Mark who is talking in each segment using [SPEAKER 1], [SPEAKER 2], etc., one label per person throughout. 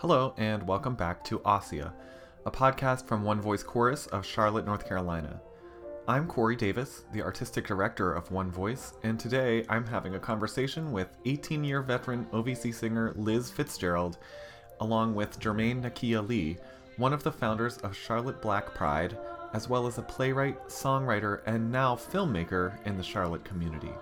[SPEAKER 1] Hello, and welcome back to Ossia, a podcast from One Voice Chorus of Charlotte, North Carolina. I'm Corey Davis, the artistic director of One Voice, and today I'm having a conversation with 18 year veteran OVC singer Liz Fitzgerald, along with Jermaine Nakia Lee, one of the founders of Charlotte Black Pride, as well as a playwright, songwriter, and now filmmaker in the Charlotte community.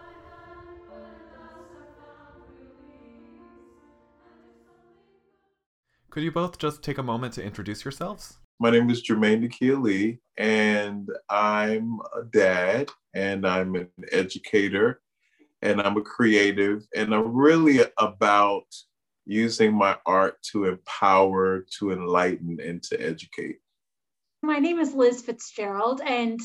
[SPEAKER 1] Could you both just take a moment to introduce yourselves?
[SPEAKER 2] My name is Jermaine Nakia Lee, and I'm a dad, and I'm an educator, and I'm a creative, and I'm really about using my art to empower, to enlighten, and to educate.
[SPEAKER 3] My name is Liz Fitzgerald, and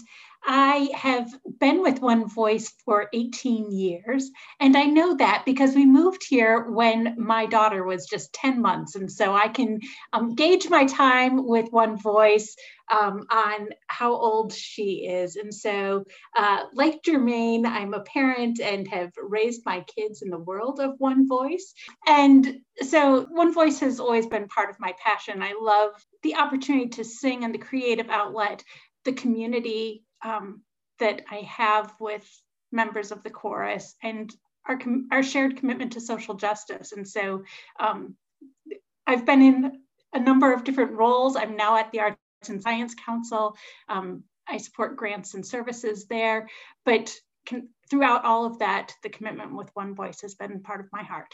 [SPEAKER 3] I have been with One Voice for 18 years. And I know that because we moved here when my daughter was just 10 months. And so I can um, gauge my time with One Voice um, on how old she is. And so, uh, like Jermaine, I'm a parent and have raised my kids in the world of One Voice. And so, One Voice has always been part of my passion. I love the opportunity to sing and the creative outlet, the community um, that I have with members of the chorus and our, our shared commitment to social justice. And so um, I've been in a number of different roles. I'm now at the Arts and Science Council. Um, I support grants and services there, but can, throughout all of that, the commitment with One Voice has been part of my heart.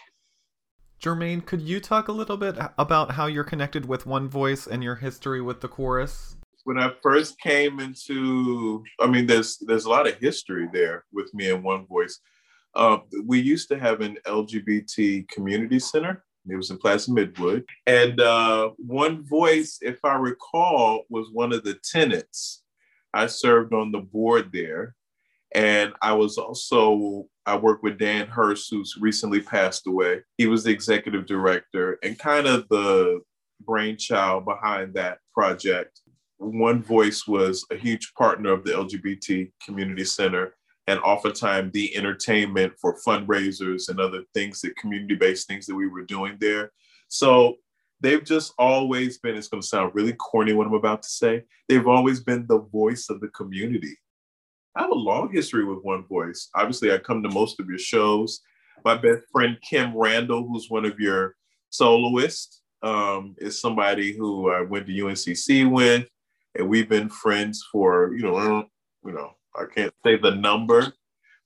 [SPEAKER 1] Jermaine, could you talk a little bit about how you're connected with One Voice and your history with the chorus?
[SPEAKER 2] When I first came into, I mean, there's there's a lot of history there with me and One Voice. Uh, we used to have an LGBT community center. It was in Plaza Midwood, and uh, One Voice, if I recall, was one of the tenants. I served on the board there, and I was also I worked with Dan Hurst, who's recently passed away. He was the executive director and kind of the brainchild behind that project. One Voice was a huge partner of the LGBT Community Center and oftentimes the entertainment for fundraisers and other things that community based things that we were doing there. So they've just always been, it's going to sound really corny what I'm about to say, they've always been the voice of the community. I have a long history with One Voice. Obviously, I come to most of your shows. My best friend Kim Randall, who's one of your soloists, um, is somebody who I went to UNCC with and we've been friends for you know you know I can't say the number,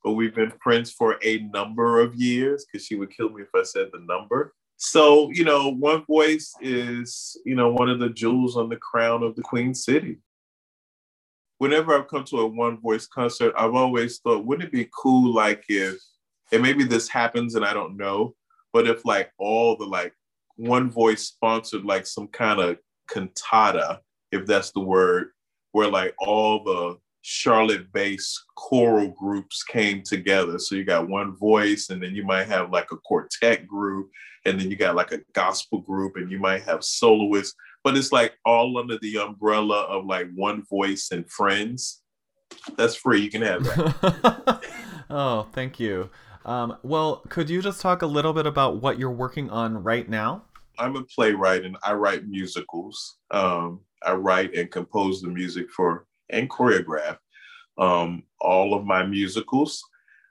[SPEAKER 2] but we've been friends for a number of years because she would kill me if I said the number. So you know, One Voice is you know one of the jewels on the crown of the Queen City. Whenever I've come to a One Voice concert, I've always thought, wouldn't it be cool like if, and maybe this happens and I don't know, but if like all the like One Voice sponsored like some kind of cantata if that's the word, where like all the Charlotte based choral groups came together. So you got one voice, and then you might have like a quartet group, and then you got like a gospel group, and you might have soloists, but it's like all under the umbrella of like one voice and friends. That's free. You can have that.
[SPEAKER 1] oh, thank you. Um, well, could you just talk a little bit about what you're working on right now?
[SPEAKER 2] I'm a playwright and I write musicals. Um, I write and compose the music for and choreograph um, all of my musicals.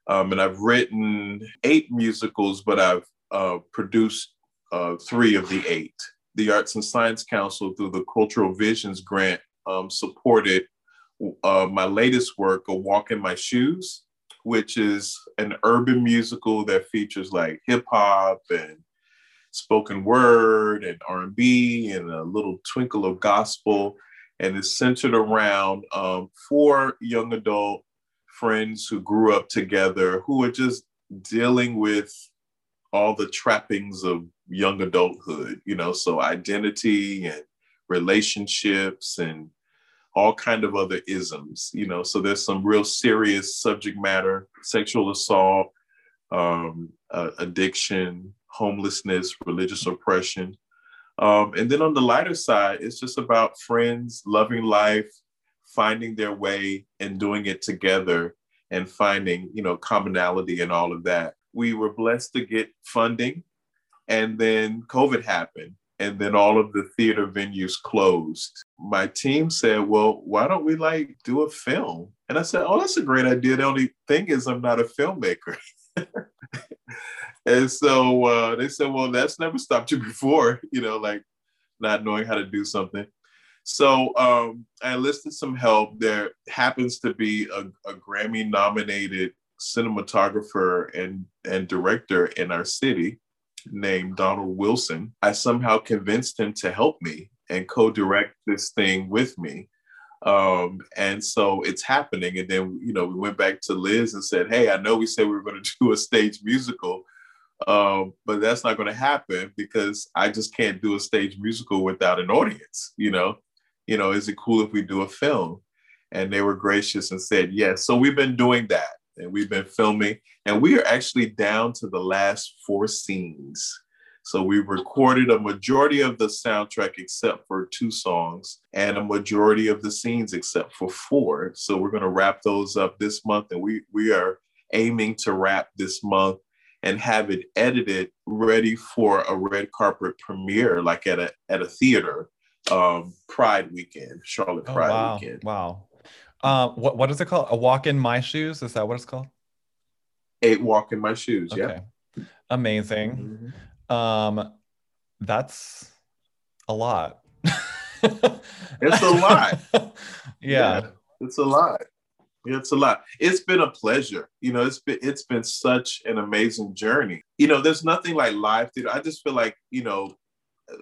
[SPEAKER 2] Um, and I've written eight musicals, but I've uh, produced uh, three of the eight. The Arts and Science Council, through the Cultural Visions Grant, um, supported uh, my latest work, A Walk in My Shoes, which is an urban musical that features like hip hop and spoken word and R&B and a little twinkle of gospel. And it's centered around um, four young adult friends who grew up together who are just dealing with all the trappings of young adulthood, you know, so identity and relationships and all kind of other isms, you know. So there's some real serious subject matter, sexual assault, um, uh, addiction, homelessness, religious oppression. Um, and then on the lighter side, it's just about friends loving life, finding their way and doing it together and finding, you know, commonality and all of that. We were blessed to get funding and then COVID happened. and then all of the theater venues closed. My team said, Well, why don't we like do a film? And I said, Oh, that's a great idea. The only thing is, I'm not a filmmaker. and so uh, they said, Well, that's never stopped you before, you know, like not knowing how to do something. So um, I enlisted some help. There happens to be a, a Grammy nominated cinematographer and, and director in our city named Donald Wilson. I somehow convinced him to help me and co direct this thing with me. Um, and so it's happening. And then, you know, we went back to Liz and said, Hey, I know we said we were going to do a stage musical, um, but that's not going to happen because I just can't do a stage musical without an audience, you know? you know, is it cool if we do a film? And they were gracious and said yes. So we've been doing that and we've been filming, and we are actually down to the last four scenes. So we recorded a majority of the soundtrack except for two songs, and a majority of the scenes except for four. So we're going to wrap those up this month, and we we are aiming to wrap this month and have it edited ready for a red carpet premiere, like at a at a theater um, Pride weekend, Charlotte oh, Pride
[SPEAKER 1] wow.
[SPEAKER 2] weekend.
[SPEAKER 1] Wow. Uh, what what is it called? A walk in my shoes? Is that what it's called?
[SPEAKER 2] Eight walk in my shoes. Okay.
[SPEAKER 1] Yeah. Amazing. Mm-hmm. Um, that's a lot.
[SPEAKER 2] it's a lot.
[SPEAKER 1] yeah. yeah.
[SPEAKER 2] It's a lot. It's a lot. It's been a pleasure. You know, it's been it's been such an amazing journey. You know, there's nothing like live theater. I just feel like, you know,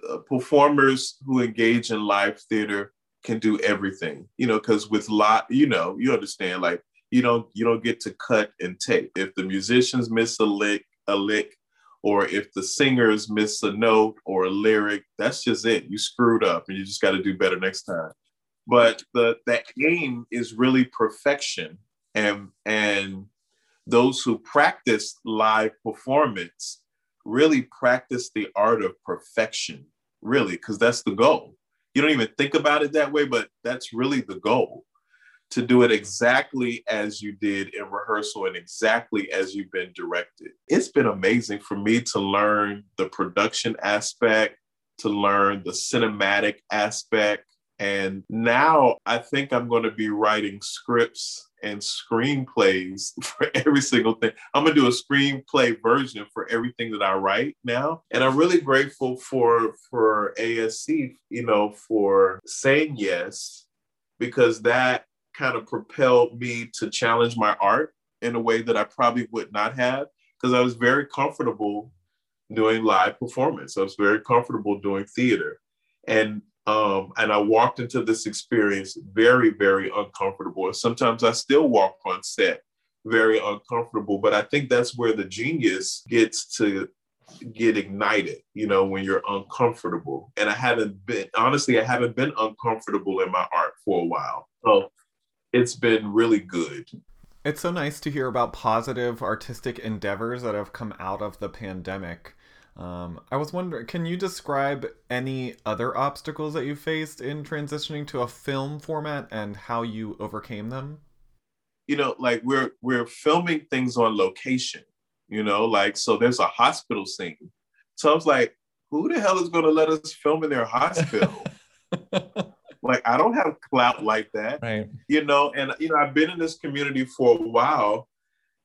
[SPEAKER 2] uh, performers who engage in live theater can do everything you know because with lot you know you understand like you don't you don't get to cut and tape if the musicians miss a lick a lick or if the singers miss a note or a lyric that's just it. You screwed up and you just got to do better next time. But the the aim is really perfection and and those who practice live performance really practice the art of perfection, really, because that's the goal. You don't even think about it that way, but that's really the goal to do it exactly as you did in rehearsal and exactly as you've been directed. It's been amazing for me to learn the production aspect, to learn the cinematic aspect. And now I think I'm going to be writing scripts and screenplays for every single thing. I'm gonna do a screenplay version for everything that I write now. And I'm really grateful for for ASC, you know, for saying yes, because that kind of propelled me to challenge my art in a way that I probably would not have, because I was very comfortable doing live performance. I was very comfortable doing theater. And um, and I walked into this experience very, very uncomfortable. Sometimes I still walk on set very uncomfortable, but I think that's where the genius gets to get ignited, you know, when you're uncomfortable. And I haven't been, honestly, I haven't been uncomfortable in my art for a while. So it's been really good.
[SPEAKER 1] It's so nice to hear about positive artistic endeavors that have come out of the pandemic. Um, I was wondering, can you describe any other obstacles that you faced in transitioning to a film format and how you overcame them?
[SPEAKER 2] You know, like we're we're filming things on location. You know, like so there's a hospital scene. So I was like, who the hell is going to let us film in their hospital? like I don't have clout like that.
[SPEAKER 1] Right.
[SPEAKER 2] You know, and you know, I've been in this community for a while.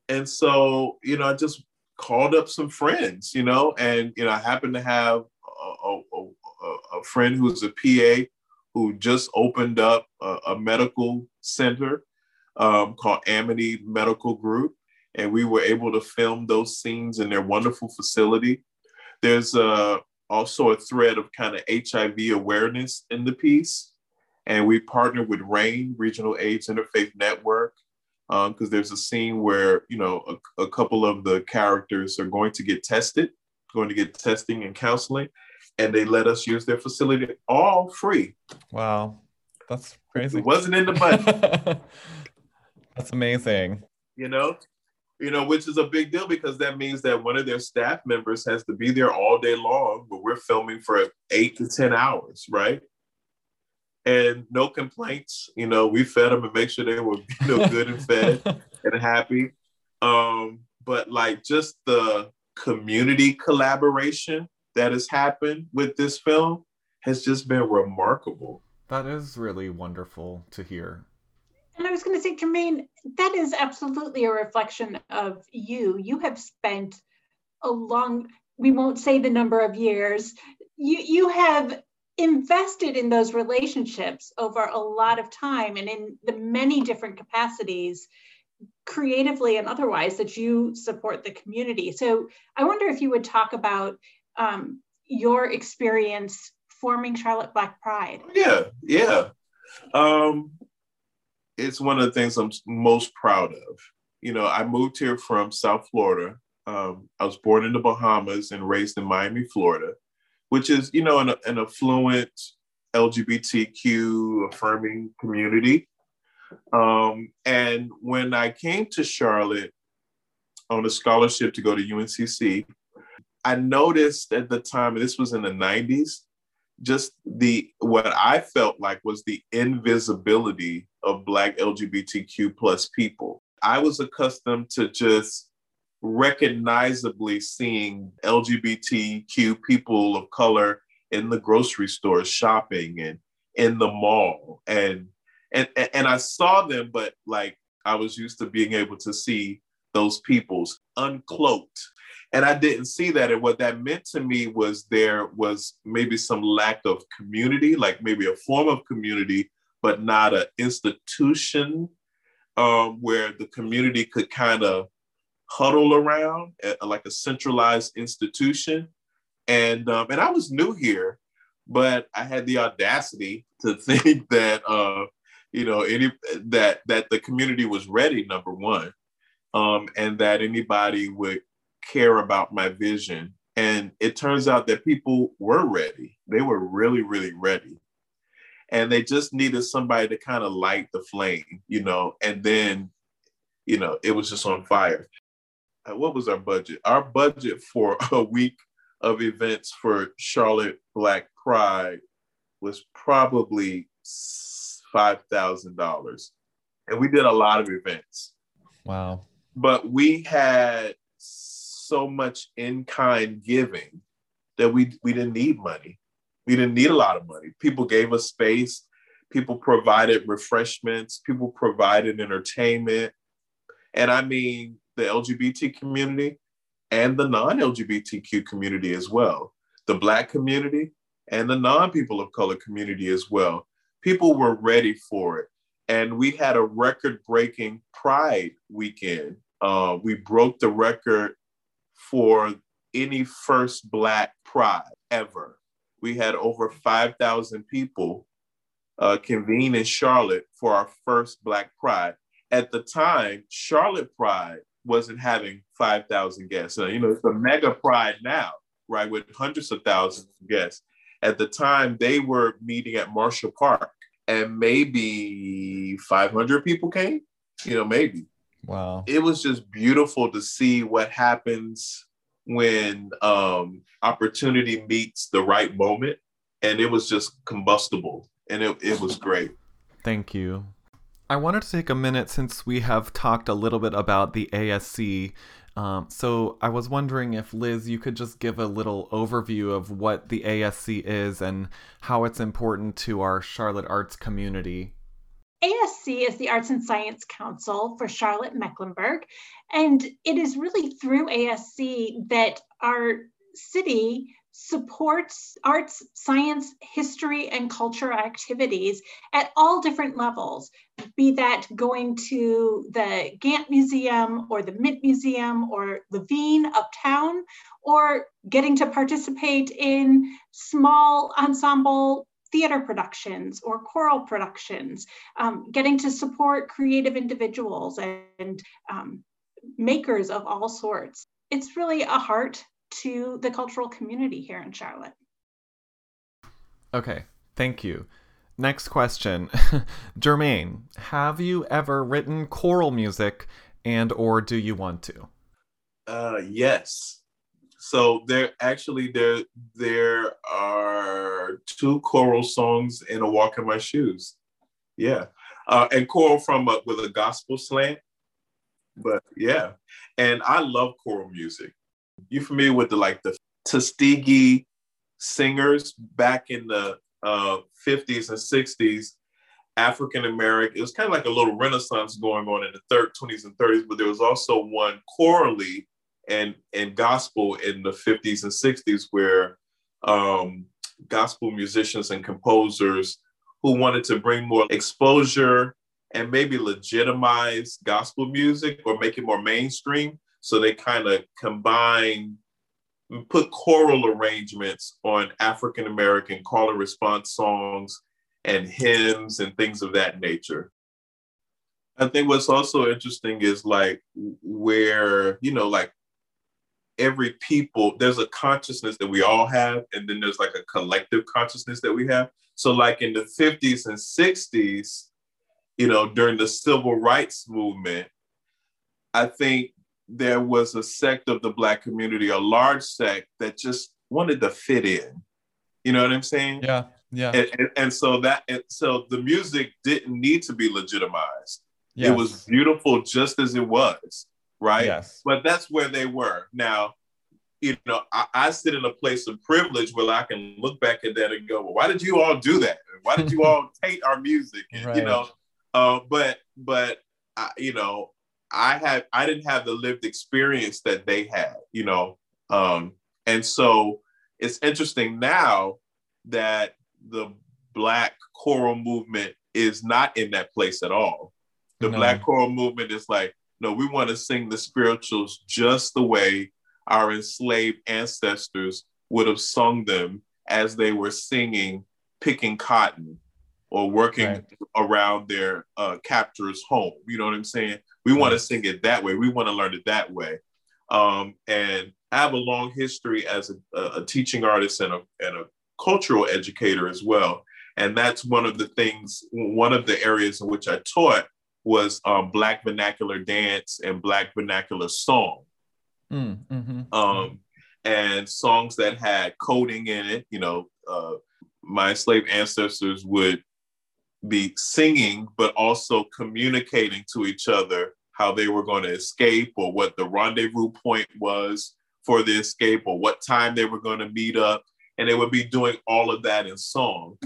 [SPEAKER 2] And so, you know, I just called up some friends, you know, and you know, I happen to have a, a, a friend who's a PA who just opened up a, a medical center um, called Amity Medical Group, and we were able to film those scenes in their wonderful facility. There's uh, also a thread of kind of HIV awareness in the piece, and we partnered with RAIN Regional AIDS Interfaith Network because um, there's a scene where you know a, a, couple of the characters are going to get tested, going to get testing and counseling, and they let us use their facility all free.
[SPEAKER 1] Wow, that's crazy.
[SPEAKER 2] It wasn't in the budget.
[SPEAKER 1] that's amazing.
[SPEAKER 2] You know, you know, which is a big deal because that means that one of their staff members has to be there all day long, but we're filming for eight to ten hours, right? And no complaints. You know, we fed them and make sure they were you know good and fed and happy. Um, but like just the community collaboration that has happened with this film has just been remarkable.
[SPEAKER 1] That is really wonderful to hear.
[SPEAKER 3] And I was going to say, Jermaine, that is absolutely a reflection of you. You have spent a long, we won't say the number of years, you, you have invested in those relationships over a lot of time and in the many different capacities creatively and otherwise that you support the community. So i wonder if you would talk about um, your experience forming charlotte black pride.
[SPEAKER 2] Yeah yeah. Um, it's one of the things i'm most proud of. You know i moved here from south florida. Um, i was born in the bahamas and raised in miami florida which is, you know, an, an affluent LGBTQ affirming community. Um, and when I came to Charlotte on a scholarship to go to UNCC, I noticed at the time, this was in the 90s, just the what I felt like was the invisibility of Black LGBTQ plus people. I was accustomed to just recognizably seeing LGBTQ people of color in the grocery store shopping and in the mall. And and and I saw them but like I was used to being able to see those people's uncloaked. And I didn't see that. And what that meant to me was there was maybe some lack of community like maybe a form of community but not an institution um, where the community could kind of huddle around like a centralized institution. And um, and I was new here, but I had the audacity to think that uh, you know any that that the community was ready. Number one, um, and that anybody would care about my vision. And it turns out that people were ready. They were really, really ready. And they just needed somebody to kind of light the flame, you know, and then, you know, it was just on fire. Uh, what was our budget? Our budget for a week of events for Charlotte Black Pride was probably five thousand dollars, and we did a lot of events.
[SPEAKER 1] Wow!
[SPEAKER 2] But we had so much in kind giving that we we didn't need money. We didn't need a lot of money. People gave us space. People provided refreshments. People provided entertainment. And I mean, the LGBT community and the non LGBTQ community as well, the Black community and the non people of color community as well. People were ready for it. And we had a record breaking Pride weekend. Uh, we broke the record for any first Black Pride ever. We had over 5,000 people uh, convene in Charlotte for our first Black Pride. At the time, Charlotte Pride wasn't having 5,000 guests. So, you know, it's a mega pride now, right, with hundreds of thousands of guests. At the time, they were meeting at Marshall Park, and maybe 500 people came, you know, maybe.
[SPEAKER 1] Wow.
[SPEAKER 2] It was just beautiful to see what happens when um, opportunity meets the right moment. And it was just combustible, and it, it was great.
[SPEAKER 1] Thank you. I wanted to take a minute since we have talked a little bit about the ASC. Um, so I was wondering if Liz, you could just give a little overview of what the ASC is and how it's important to our Charlotte arts community.
[SPEAKER 3] ASC is the Arts and Science Council for Charlotte Mecklenburg, and it is really through ASC that our city supports arts, science, history, and culture activities at all different levels, be that going to the Gantt Museum or the Mint Museum or Levine uptown, or getting to participate in small ensemble theater productions or choral productions, um, getting to support creative individuals and um, makers of all sorts. It's really a heart to the cultural community here in Charlotte.
[SPEAKER 1] Okay, thank you. Next question. Jermaine, have you ever written choral music and or do you want to?
[SPEAKER 2] Uh yes. So there actually there there are two choral songs in a walk in my shoes. Yeah. Uh, and choral from a, with a gospel slant. But yeah. And I love choral music you familiar with the like the Tuskegee singers back in the uh, 50s and 60s, African American. It was kind of like a little renaissance going on in the third 20s and 30s, but there was also one chorally and and gospel in the 50s and 60s where um, gospel musicians and composers who wanted to bring more exposure and maybe legitimize gospel music or make it more mainstream. So they kind of combine, put choral arrangements on African American call and response songs and hymns and things of that nature. I think what's also interesting is like where, you know, like every people, there's a consciousness that we all have, and then there's like a collective consciousness that we have. So, like in the 50s and 60s, you know, during the civil rights movement, I think there was a sect of the Black community, a large sect that just wanted to fit in. You know what I'm saying?
[SPEAKER 1] Yeah. Yeah.
[SPEAKER 2] And, and, and so that, and so the music didn't need to be legitimized. Yes. It was beautiful just as it was. Right.
[SPEAKER 1] Yes.
[SPEAKER 2] But that's where they were. Now, you know, I, I, sit in a place of privilege where I can look back at that and go, well, why did you all do that? Why did you all hate our music? And, right. You know, uh, but but I, you know, I had I didn't have the lived experience that they had, you know, um, and so it's interesting now that the Black choral movement is not in that place at all. The no. Black choral movement is like, no, we want to sing the spirituals just the way our enslaved ancestors would have sung them as they were singing, picking cotton or working right. around their uh, captor's home. You know what I'm saying? We want to sing it that way. We want to learn it that way. Um, and I have a long history as a, a teaching artist and a, and a cultural educator as well. And that's one of the things, one of the areas in which I taught was um, Black vernacular dance and Black vernacular song. Mm, mm-hmm. um, and songs that had coding in it. You know, uh, my slave ancestors would be singing, but also communicating to each other how they were going to escape or what the rendezvous point was for the escape or what time they were going to meet up. And they would be doing all of that in song.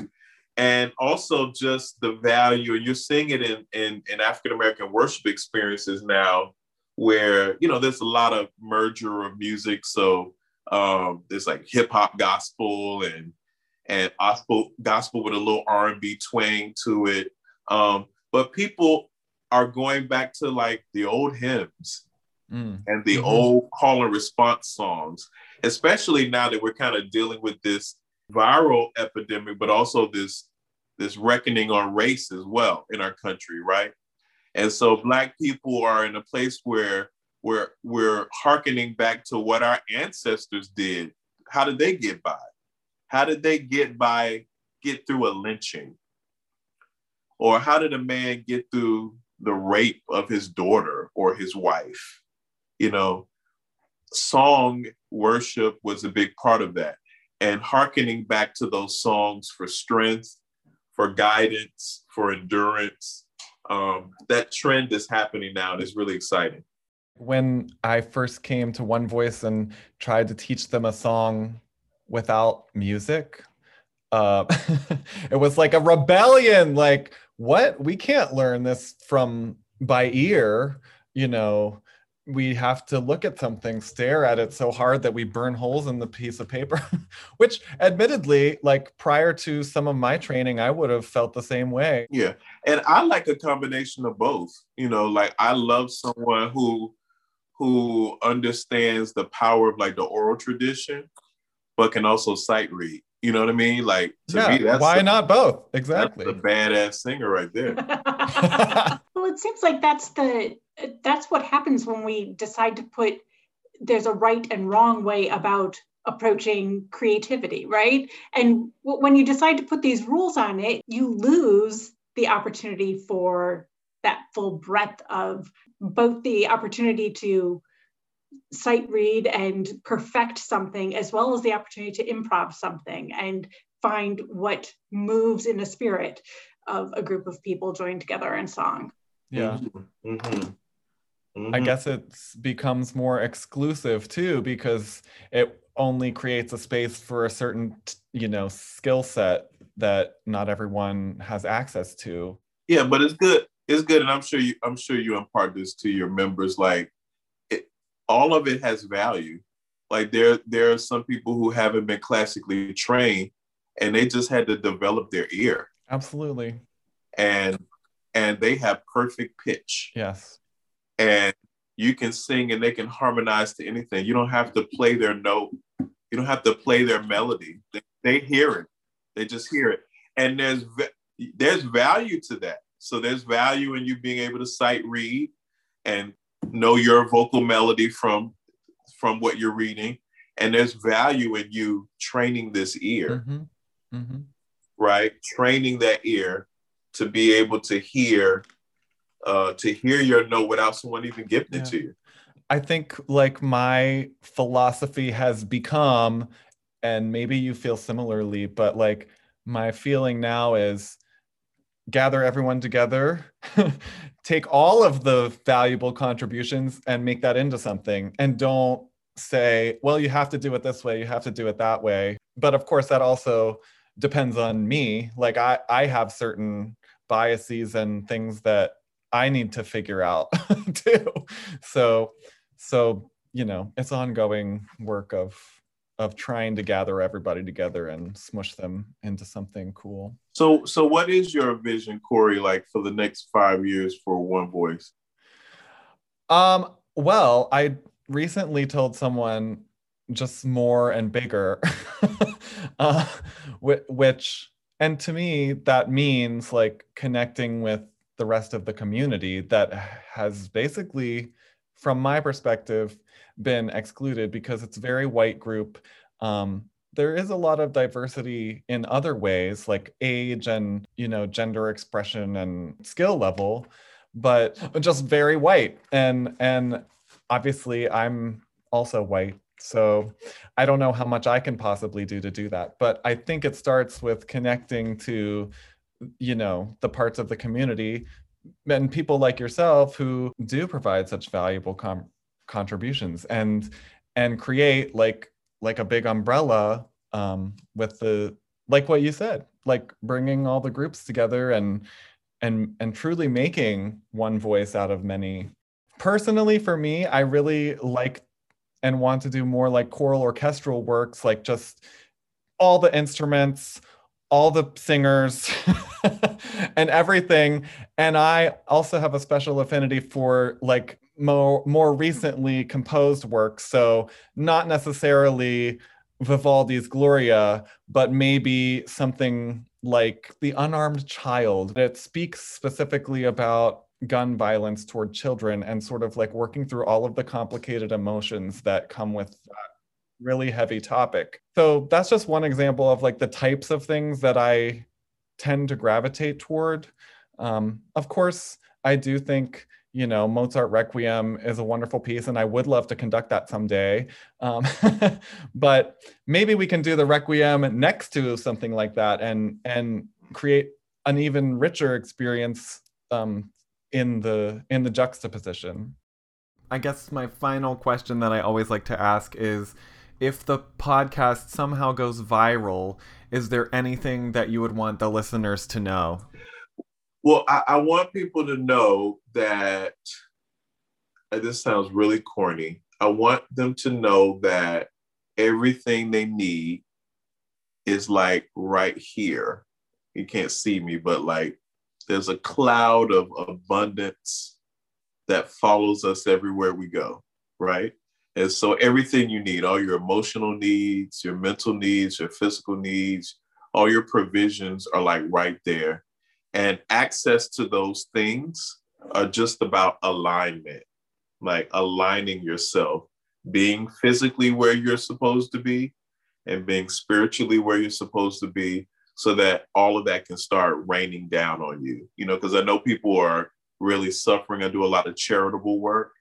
[SPEAKER 2] And also just the value, and you're seeing it in, in, in African American worship experiences now, where, you know, there's a lot of merger of music. So um, there's like hip hop gospel and and gospel gospel with a little R&B twang to it. Um, but people are going back to like the old hymns mm. and the mm-hmm. old call and response songs, especially now that we're kind of dealing with this viral epidemic, but also this this reckoning on race as well in our country, right? And so black people are in a place where we're we're hearkening back to what our ancestors did. How did they get by? How did they get by, get through a lynching? Or how did a man get through the rape of his daughter or his wife? You know, song worship was a big part of that. And hearkening back to those songs for strength, for guidance, for endurance. Um, that trend is happening now and it's really exciting.
[SPEAKER 1] When I first came to One Voice and tried to teach them a song without music uh it was like a rebellion like what? We can't learn this from by ear you know? We have to look at something stare at it so hard that we burn holes in the piece of paper which admittedly like prior to some of my training i would have felt the same way.
[SPEAKER 2] Yeah. And i like a combination of both you know? Like i love someone who who understands the power of like the oral tradition but can also sight read. You know what I mean? Like
[SPEAKER 1] to yeah, me, that's why a, not both? Exactly.
[SPEAKER 2] the badass singer right there.
[SPEAKER 3] well, it seems like that's the that's what happens when we decide to put there's a right and wrong way about approaching creativity, right? And when you decide to put these rules on it, you lose the opportunity for that full breadth of both the opportunity to sight read and perfect something as well as the opportunity to improv something and find what moves in the spirit of a group of people joined together in song
[SPEAKER 1] yeah mm-hmm. mm-hmm. I guess it becomes more exclusive too because it only creates a space for a certain, you know, skill set that not everyone has access to.
[SPEAKER 2] Yeah, but it's good. It's good, and I'm sure you. I'm sure you impart this to your members. Like, it, all of it has value. Like there, there are some people who haven't been classically trained, and they just had to develop their ear.
[SPEAKER 1] Absolutely.
[SPEAKER 2] And and they have perfect pitch.
[SPEAKER 1] Yes.
[SPEAKER 2] And you can sing and they can harmonize to anything. You don't have to play their note. You don't have to play their melody. They, they hear it. They just hear it. And there's there's value to that. So there's value in you being able to sight read and know your vocal melody from from what you're reading. And there's value in you training this ear. Mm-hmm. Mm-hmm. Right? Training that ear to be able to hear uh, to hear your note without someone even giving yeah. it to you.
[SPEAKER 1] I think like my philosophy has become, and maybe you feel similarly, but like my feeling now is gather everyone together, take all of the valuable contributions and make that into something, and don't say, well, you have to do it this way, you have to do it that way. But of course, that also depends on me. Like I, I have certain biases and things that I need to figure out too. So, so you know, it's ongoing work of of trying to gather everybody together and smush them into something cool.
[SPEAKER 2] So, so what is your vision, Corey, like for the next five years for One Voice?
[SPEAKER 1] Um, well, I recently told someone just more and bigger, uh, which and to me that means like connecting with the rest of the community that has basically from my perspective been excluded because it's very white group um, there is a lot of diversity in other ways like age and you know gender expression and skill level but just very white and and obviously i'm also white so I don't know how much I can possibly do to do that. But I think it starts with connecting to, you know, the parts of the community and people like yourself who do provide such valuable com- contributions and and create like like a big umbrella um, with the like what you said like bringing all the groups together and and and truly making one voice out of many personally for me i really like and want to do more like choral orchestral works, like just all the instruments, all the singers, and everything. And I also have a special affinity for like more more recently composed works. So not necessarily Vivaldi's Gloria, but maybe something like The Unarmed Child. It speaks specifically about gun violence toward children and sort of like working through all of the complicated emotions that come with that really heavy topic. So that's just one example of like the types of things that I tend to gravitate toward. Um, of course, I do think you know Mozart Requiem is a wonderful piece, and I would love to conduct that someday. Um, but maybe we can do the Requiem next to something like that, and and create an even richer experience um, in the in the juxtaposition. I guess my final question that I always like to ask is if the podcast somehow goes viral, is there anything that you would want the listeners to know?
[SPEAKER 2] Well, I, I want people to know that this sounds really corny. I want them to know that everything they need is like right here. You can't see me, but like there's a cloud of abundance that follows us everywhere we go, right? And so everything you need, all your emotional needs, your mental needs, your physical needs, all your provisions are like right there. And access to those things are just about alignment, like aligning yourself, being physically where you're supposed to be and being spiritually where you're supposed to be so that all of that can start raining down on you. You know, because I know people are really suffering. I do a lot of charitable work.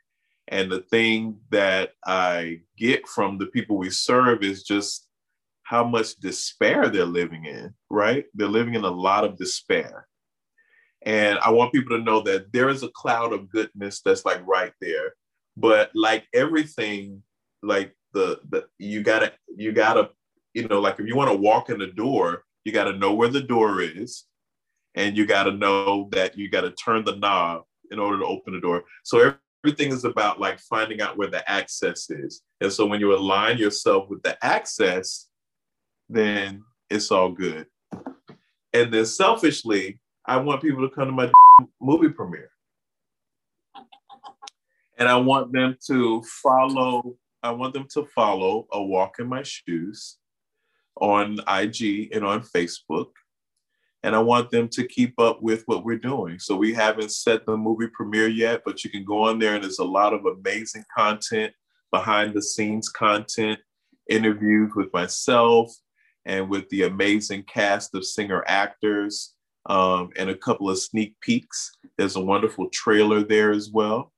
[SPEAKER 2] And the thing that I get from the people we serve is just how much despair they're living in, right? They're living in a lot of despair. And I want people to know that there is a cloud of goodness that's like right there. But like everything, like the the you gotta you gotta you know like if you want to walk in the door, you gotta know where the door is, and you gotta know that you gotta turn the knob in order to open the door. So everything is about like finding out where the access is. And so when you align yourself with the access, then it's all good. And then selfishly, I want people to come to my movie premiere. And I want them to follow, I want them to follow A Walk in My Shoes on IG and on Facebook. And I want them to keep up with what we're doing. So we haven't set the movie premiere yet, but you can go on there and there's a lot of amazing content, behind the scenes content, interviews with myself and with the amazing cast of singer actors um, and a couple of sneak peeks. There's a wonderful trailer there as well.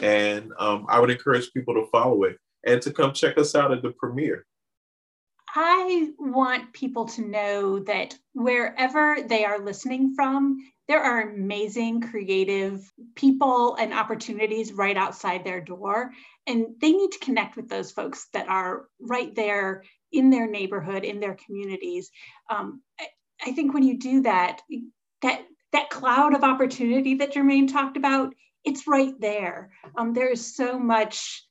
[SPEAKER 2] And um, I would encourage people to follow it and to come check us out at the premiere.
[SPEAKER 3] I want people to know that wherever they are listening from, there are amazing creative people and opportunities right outside their door. And they need to connect with those folks that are right there in their neighborhood, in their communities. Um, I think when you do that, that that cloud of opportunity that Jermaine talked about, it's right there. Um, there is so much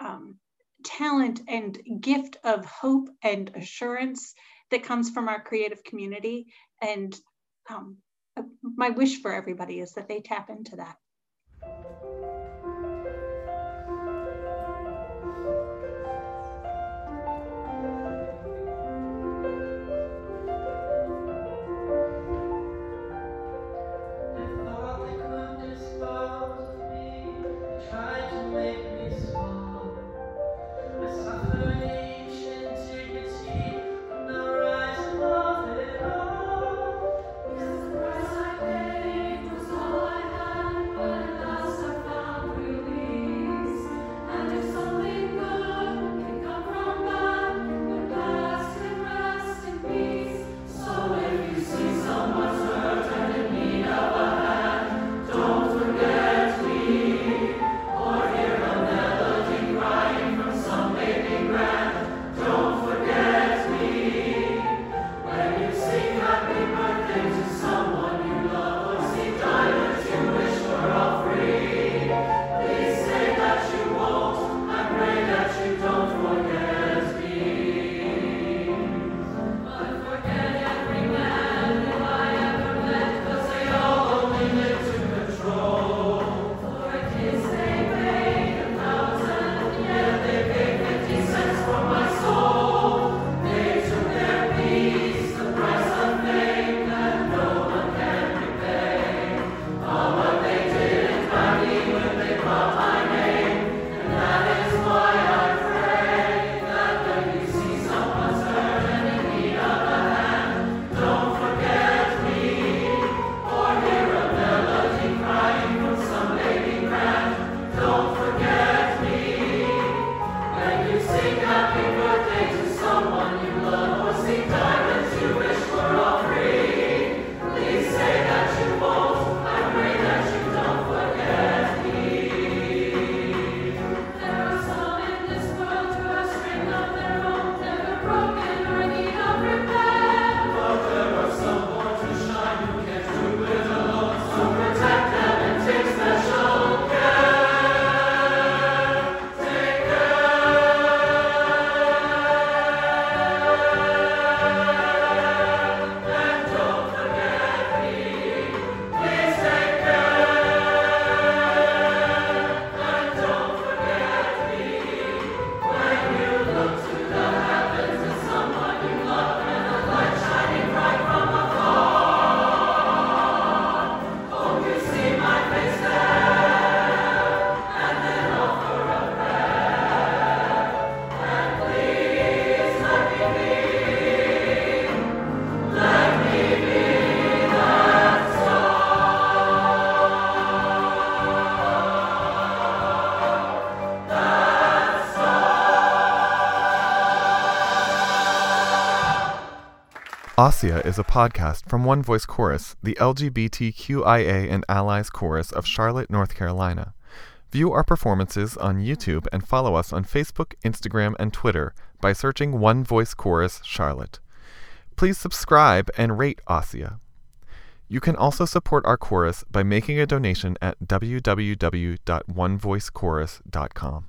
[SPEAKER 3] um, talent and gift of hope and assurance that comes from our creative community. And um, my wish for everybody is that they tap into that.
[SPEAKER 1] Ossia is a podcast from One Voice Chorus, the LGBTQIA and Allies Chorus of Charlotte, North Carolina. View our performances on YouTube and follow us on Facebook, Instagram, and Twitter by searching One Voice Chorus Charlotte. Please subscribe and rate Ossia. You can also support our chorus by making a donation at www.onevoicechorus.com.